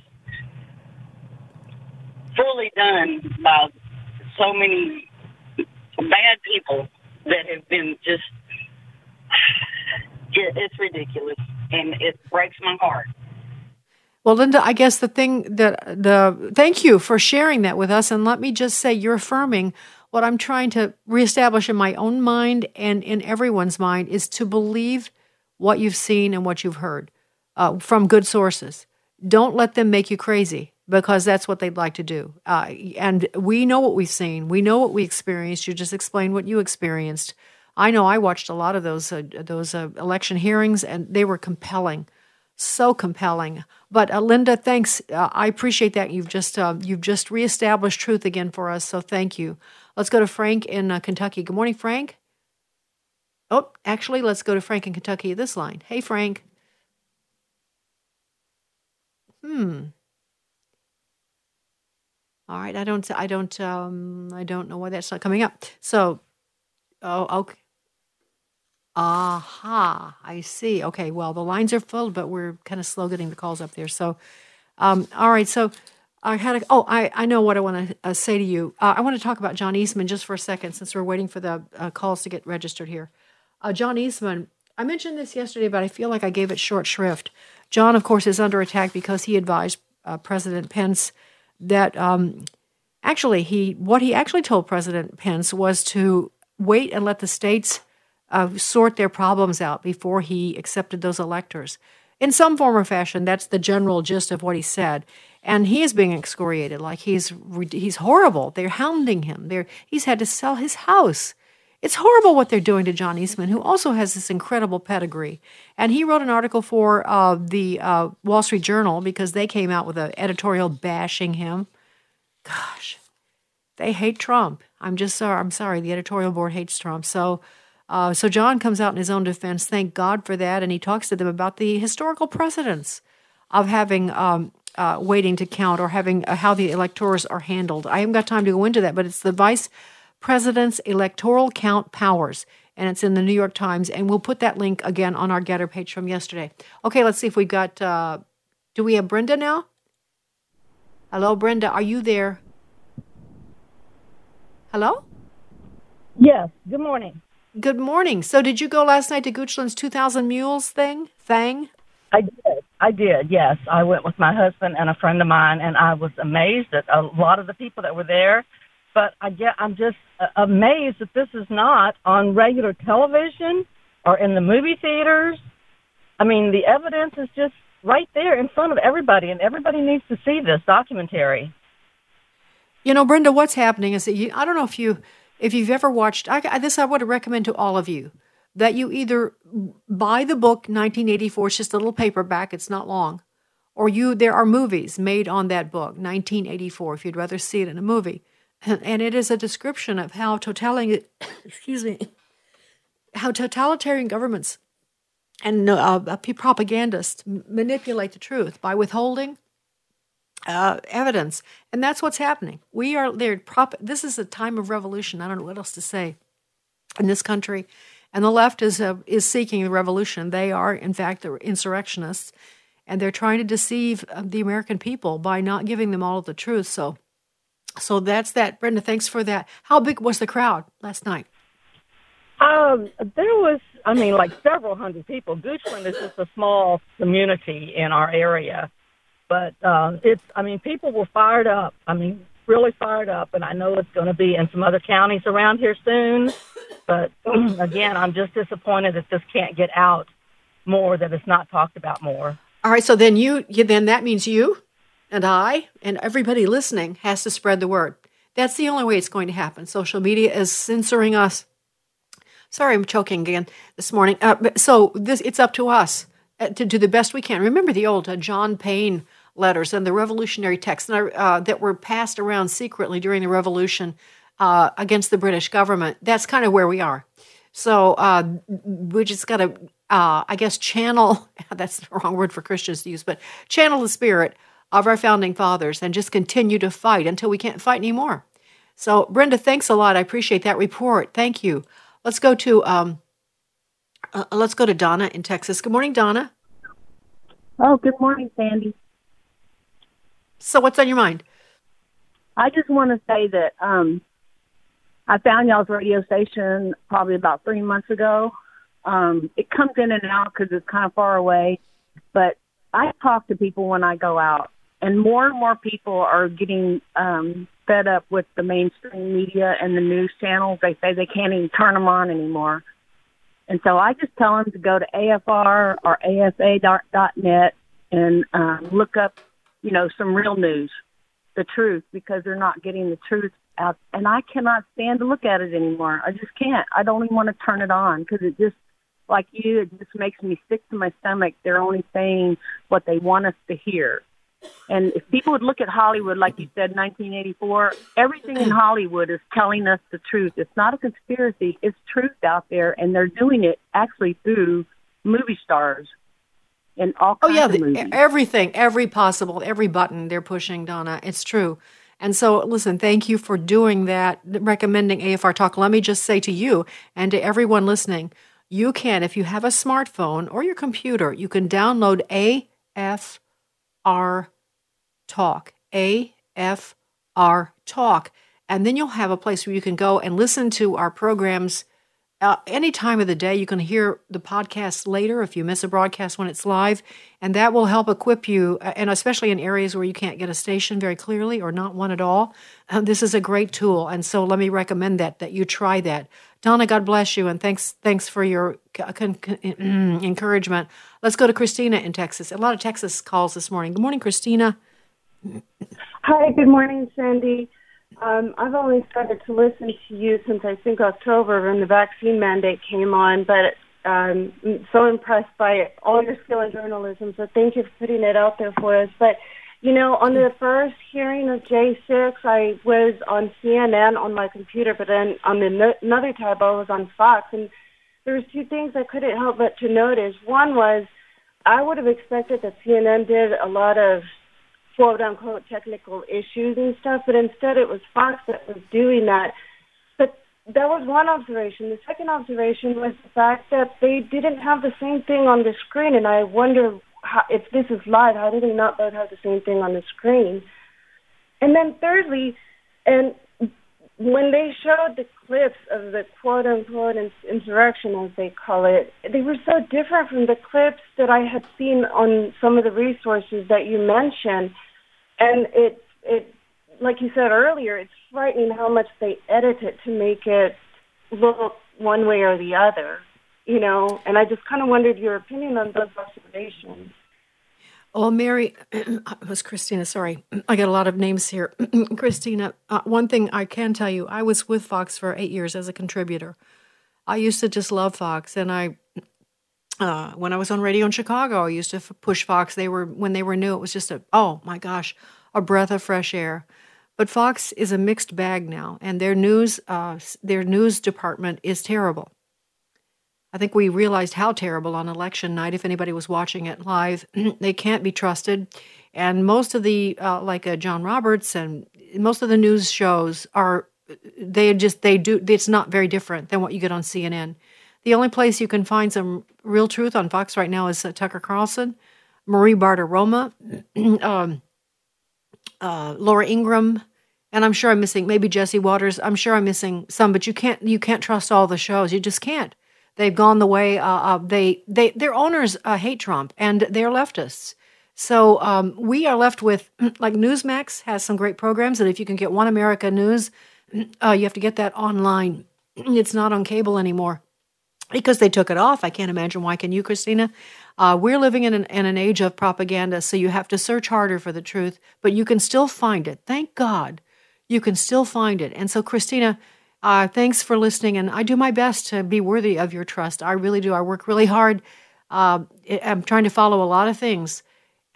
fully done by so many bad people that have been just, it, it's ridiculous. And it breaks my heart. Well, Linda, I guess the thing that the thank you for sharing that with us. And let me just say, you're affirming what I'm trying to reestablish in my own mind and in everyone's mind is to believe what you've seen and what you've heard uh, from good sources. Don't let them make you crazy because that's what they'd like to do. Uh, and we know what we've seen. We know what we experienced. You just explained what you experienced. I know I watched a lot of those uh, those uh, election hearings, and they were compelling, so compelling. But uh, Linda, thanks. Uh, I appreciate that you've just uh, you've just reestablished truth again for us. So thank you. Let's go to Frank in uh, Kentucky. Good morning, Frank. Oh, actually, let's go to Frank in Kentucky. This line. Hey, Frank. Hmm. All right. I don't. I don't. Um. I don't know why that's not coming up. So. Oh. Okay. Aha, I see. Okay, well, the lines are full, but we're kind of slow getting the calls up there. So, um, all right. So, I had a, oh, I, I know what I want to uh, say to you. Uh, I want to talk about John Eastman just for a second since we're waiting for the uh, calls to get registered here. Uh, John Eastman, I mentioned this yesterday, but I feel like I gave it short shrift. John, of course, is under attack because he advised uh, President Pence that um, actually he what he actually told President Pence was to wait and let the states uh, sort their problems out before he accepted those electors. In some form or fashion, that's the general gist of what he said. And he is being excoriated, like he's he's horrible. They're hounding him. They're, he's had to sell his house. It's horrible what they're doing to John Eastman, who also has this incredible pedigree. And he wrote an article for uh, the uh, Wall Street Journal because they came out with an editorial bashing him. Gosh, they hate Trump. I'm just sorry. I'm sorry. The editorial board hates Trump. So uh, so John comes out in his own defense. Thank God for that, and he talks to them about the historical precedence of having um, uh, waiting to count or having uh, how the electors are handled. I haven't got time to go into that, but it's the vice president's electoral count powers, and it's in the New York Times. And we'll put that link again on our GETTR page from yesterday. Okay, let's see if we've got. Uh, do we have Brenda now? Hello, Brenda. Are you there? Hello. Yes. Good morning. Good morning. So, did you go last night to Goochland's 2,000 Mules thing? Thing? I did. I did, yes. I went with my husband and a friend of mine, and I was amazed at a lot of the people that were there. But I get, I'm just uh, amazed that this is not on regular television or in the movie theaters. I mean, the evidence is just right there in front of everybody, and everybody needs to see this documentary. You know, Brenda, what's happening is that you, I don't know if you if you've ever watched, I, this I would recommend to all of you that you either buy the book 1984, it's just a little paperback, it's not long, or you there are movies made on that book 1984 if you'd rather see it in a movie, and it is a description of how totalitarian, excuse me, how totalitarian governments and uh, propagandists manipulate the truth by withholding uh, evidence, and that's what's happening. We are there. Prop. This is a time of revolution. I don't know what else to say in this country, and the left is uh, is seeking the revolution. They are, in fact, the insurrectionists, and they're trying to deceive uh, the American people by not giving them all of the truth. So, so that's that. Brenda, thanks for that. How big was the crowd last night? Um, there was, I mean, like several hundred people. Goochland is just a small community in our area but uh, it's, I mean, people were fired up. I mean, really fired up. And I know it's going to be in some other counties around here soon. But again, I'm just disappointed that this can't get out more, that it's not talked about more. All right. So then you, you then that means you? and I and everybody listening has to spread the word. That's the only way it's going to happen. Social media is censoring us. Sorry, I'm choking again this morning. Uh, so this it's up to us uh, to do the best we can. Remember the old uh, John Payne letters and the revolutionary texts uh, that were passed around secretly during the revolution uh, against the British government. That's kind of where we are. So uh, we just got to, I guess, channel. That's the wrong word for Christians to use, but channel the spirit of our founding fathers and just continue to fight until we can't fight anymore. So, Brenda, thanks a lot. I appreciate that report. Thank you. Let's go to um, uh, let's go to Donna in Texas. Good morning, Donna. Oh, good morning, Sandy. So, what's on your mind? I just want to say that um, I found y'all's radio station probably about three months ago. Um, it comes in and out because it's kind of far away, but I talk to people when I go out, and more and more people are getting um, fed up with the mainstream media and the news channels. They say they can't even turn them on anymore. And so I just tell them to go to AFR or AFA.net and um, look up, you know, some real news, the truth, because they're not getting the truth out. And I cannot stand to look at it anymore. I just can't. I don't even want to turn it on because it just like you, it just makes me sick to my stomach. They're only saying what they want us to hear. And if people would look at Hollywood, like you said, 1984, everything in Hollywood is telling us the truth. It's not a conspiracy, it's truth out there, and they're doing it actually through movie stars and all oh, yeah, everything, every possible, every button they're pushing, Donna. It's true. And so, listen, thank you for doing that, recommending AFR Talk. Let me just say to you and to everyone listening, you can, if you have a smartphone or your computer, you can download AFR Talk, AFR Talk, and then you'll have a place where you can go and listen to our programs uh, any time of the day. You can hear the podcast later if you miss a broadcast when it's live, and that will help equip you, uh, and especially in areas where you can't get a station very clearly or not one at all. Um, this is a great tool, and so let me recommend that that you try that. Donna, God bless you, and thanks thanks for your con- encouragement. Let's go to Christina in Texas. A lot of Texas calls this morning. Good morning, Christina. Hi, good morning, Sandy. Um, I've only started to listen to you since I think October when the vaccine mandate came on, but um, I'm so impressed by all your skill in journalism. So thank you for putting it out there for us. But you know, on the first hearing of J6, I was on CNN on my computer, but then on the no- another tab, I was on Fox, and there was two things I couldn't help but to notice. One was I would have expected that CNN did a lot of quote unquote technical issues and stuff, but instead it was Fox that was doing that. But that was one observation. The second observation was the fact that they didn't have the same thing on the screen, and I wonder how, if this is live, how do they not both have the same thing on the screen? And then thirdly, and when they showed the clips of the quote unquote insurrection, as they call it, they were so different from the clips that I had seen on some of the resources that you mentioned. And it, it, like you said earlier, it's frightening how much they edit it to make it look one way or the other you know, and I just kind of wondered your opinion on those observations. Well, Mary, it was Christina. Sorry, I got a lot of names here. Christina, uh, one thing I can tell you, I was with Fox for eight years as a contributor. I used to just love Fox, and I, uh, when I was on radio in Chicago, I used to f- push Fox. They were when they were new, it was just a oh my gosh, a breath of fresh air. But Fox is a mixed bag now, and their news, uh, their news department is terrible. I think we realized how terrible on election night, if anybody was watching it live. they can't be trusted. And most of the, uh, like uh, John Roberts and most of the news shows are, they just, they do, it's not very different than what you get on CNN. The only place you can find some real truth on Fox right now is uh, Tucker Carlson, Maria Bartiromo, um, uh, Laura Ingraham, and I'm sure I'm missing maybe Jesse Watters. I'm sure I'm missing some, but you can't you can't trust all the shows. You just can't. They've gone the way uh, uh, they they their owners uh, hate Trump and they're leftists. So um, we are left with like Newsmax has some great programs, and if you can get One America News, uh, you have to get that online. It's not on cable anymore. Because they took it off. I can't imagine why. Can you, Christina? Uh, we're living in an, in an age of propaganda, so you have to search harder for the truth, but you can still find it. Thank God you can still find it. And so, Christina, uh, thanks for listening. And I do my best to be worthy of your trust. I really do. I work really hard. Uh, I'm trying to follow a lot of things.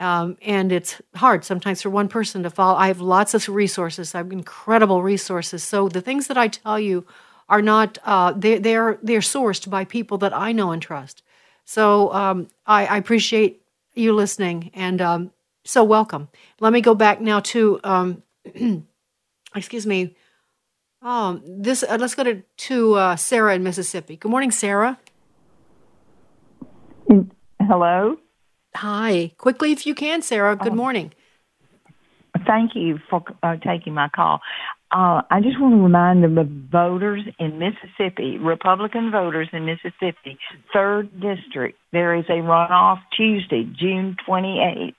Um, and it's hard sometimes for one person to follow. I have lots of resources. I have incredible resources. So the things that I tell you are not uh, they they're they're sourced by people that I know and trust. So um, I, I, appreciate you listening and um, so welcome. Let me go back now to um, excuse me. Um, this uh, let's go to to uh, Sarah in Mississippi. Good morning, Sarah. Hello. Hi. Quickly, if you can, Sarah. Good morning. Thank you for uh, taking my call. Uh, I just want to remind the voters in Mississippi, Republican voters in Mississippi, third district, there is a runoff Tuesday, June 28th.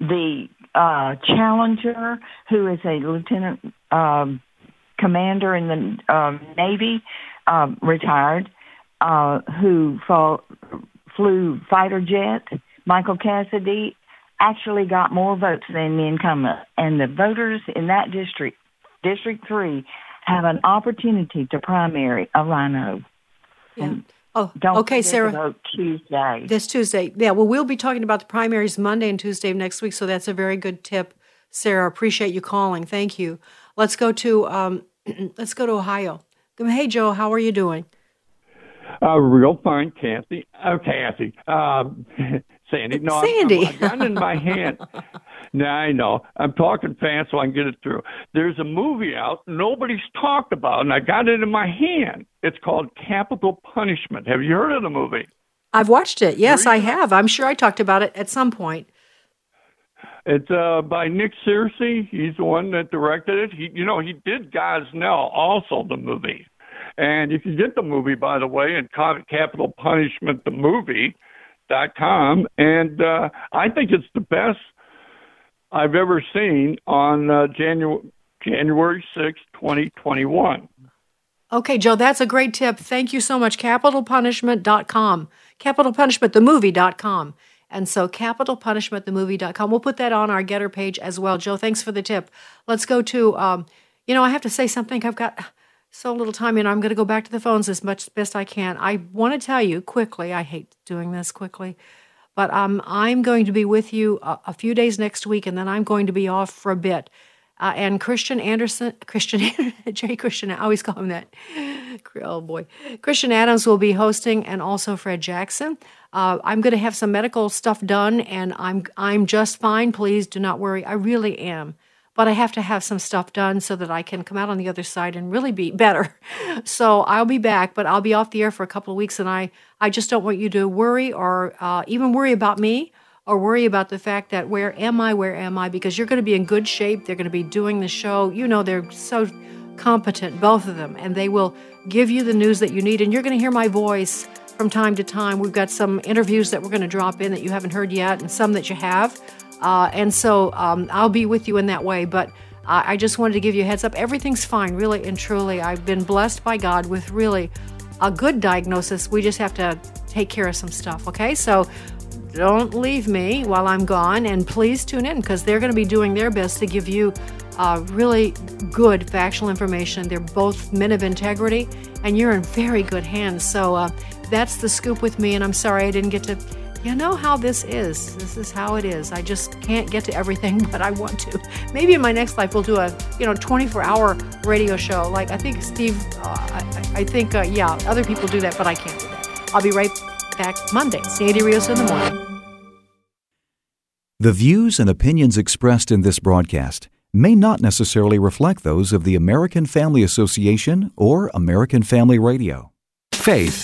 The uh, challenger, who is a lieutenant um, commander in the um, Navy, um, retired, uh, who fought, flew fighter jet, Michael Cassidy, actually got more votes than the incumbent. And the voters in that district District 3 have an opportunity to primary a rhino. Yeah. And oh, okay, Sarah. Tuesday. This Tuesday. Yeah, well, we'll be talking about the primaries Monday and Tuesday of next week, so that's a very good tip, Sarah. Appreciate you calling. Thank you. Let's go to um, let's go to Ohio. Hey, Joe, how are you doing? Uh, real fine, Kathy. Oh, Kathy. Um, Sandy. No, Sandy. I'm, I'm, I got in my hand. now I know. I'm talking fast so I can get it through. There's a movie out nobody's talked about, and I got it in my hand. It's called Capital Punishment. Have you heard of the movie? I've watched it. Yes, I have. I'm sure I talked about it at some point. It's uh, by Nick Searcy. He's the one that directed it. He, you know, he did Gosnell, also the movie. And if you can get the movie, by the way, in Capital Punishment, the movie dot com, and uh, I think it's the best I've ever seen on uh, January January sixth, twenty twenty one. Okay, Joe, that's a great tip. Thank you so much. CapitalPunishment.com. CapitalPunishmentTheMovie.com. And so capitalpunishmentthemovie.com. We'll put that on our Gettr page as well. Joe, thanks for the tip. Let's go to um, you know, I have to say something. I've got so little time, and I'm going to go back to the phones as much as best I can. I want to tell you quickly. I hate doing this quickly, but um, I'm going to be with you a, a, few days next week, and then I'm going to be off for a bit. Uh, and Christian Anderson, Christian J. Christian, I always call him that. Oh boy, Christian Adams will be hosting, and also Fred Jackson. Uh, I'm going to have some medical stuff done, and I'm I'm just fine. Please do not worry. I really am but I have to have some stuff done so that I can come out on the other side and really be better. So I'll be back, but I'll be off the air for a couple of weeks, and I, I just don't want you to worry or uh, even worry about me or worry about the fact that where am I, where am I, because you're going to be in good shape. They're going to be doing the show. You know, they're so competent, both of them, and they will give you the news that you need, and you're going to hear my voice from time to time. We've got some interviews that we're going to drop in that you haven't heard yet, and some that you have. Uh, and so um, I'll be with you in that way. But I just wanted to give you a heads up. Everything's fine, really and truly. I've been blessed by God with really a good diagnosis. We just have to take care of some stuff, okay? So don't leave me while I'm gone, and please tune in because they're going to be doing their best to give you uh, really good factual information. They're both men of integrity, and you're in very good hands. So uh, that's the scoop with me, and I'm sorry I didn't get to you know how this is. This is how it is. I just can't get to everything, but I want to. Maybe in my next life we'll do a you know 24 hour radio show. Like I think Steve, uh, I, I, think uh, yeah, other people do that, but I can't do that. I'll be right back Monday. Sandy Rios in the morning. The views and opinions expressed in this broadcast may not necessarily reflect those of the American Family Association or American Family Radio. Faith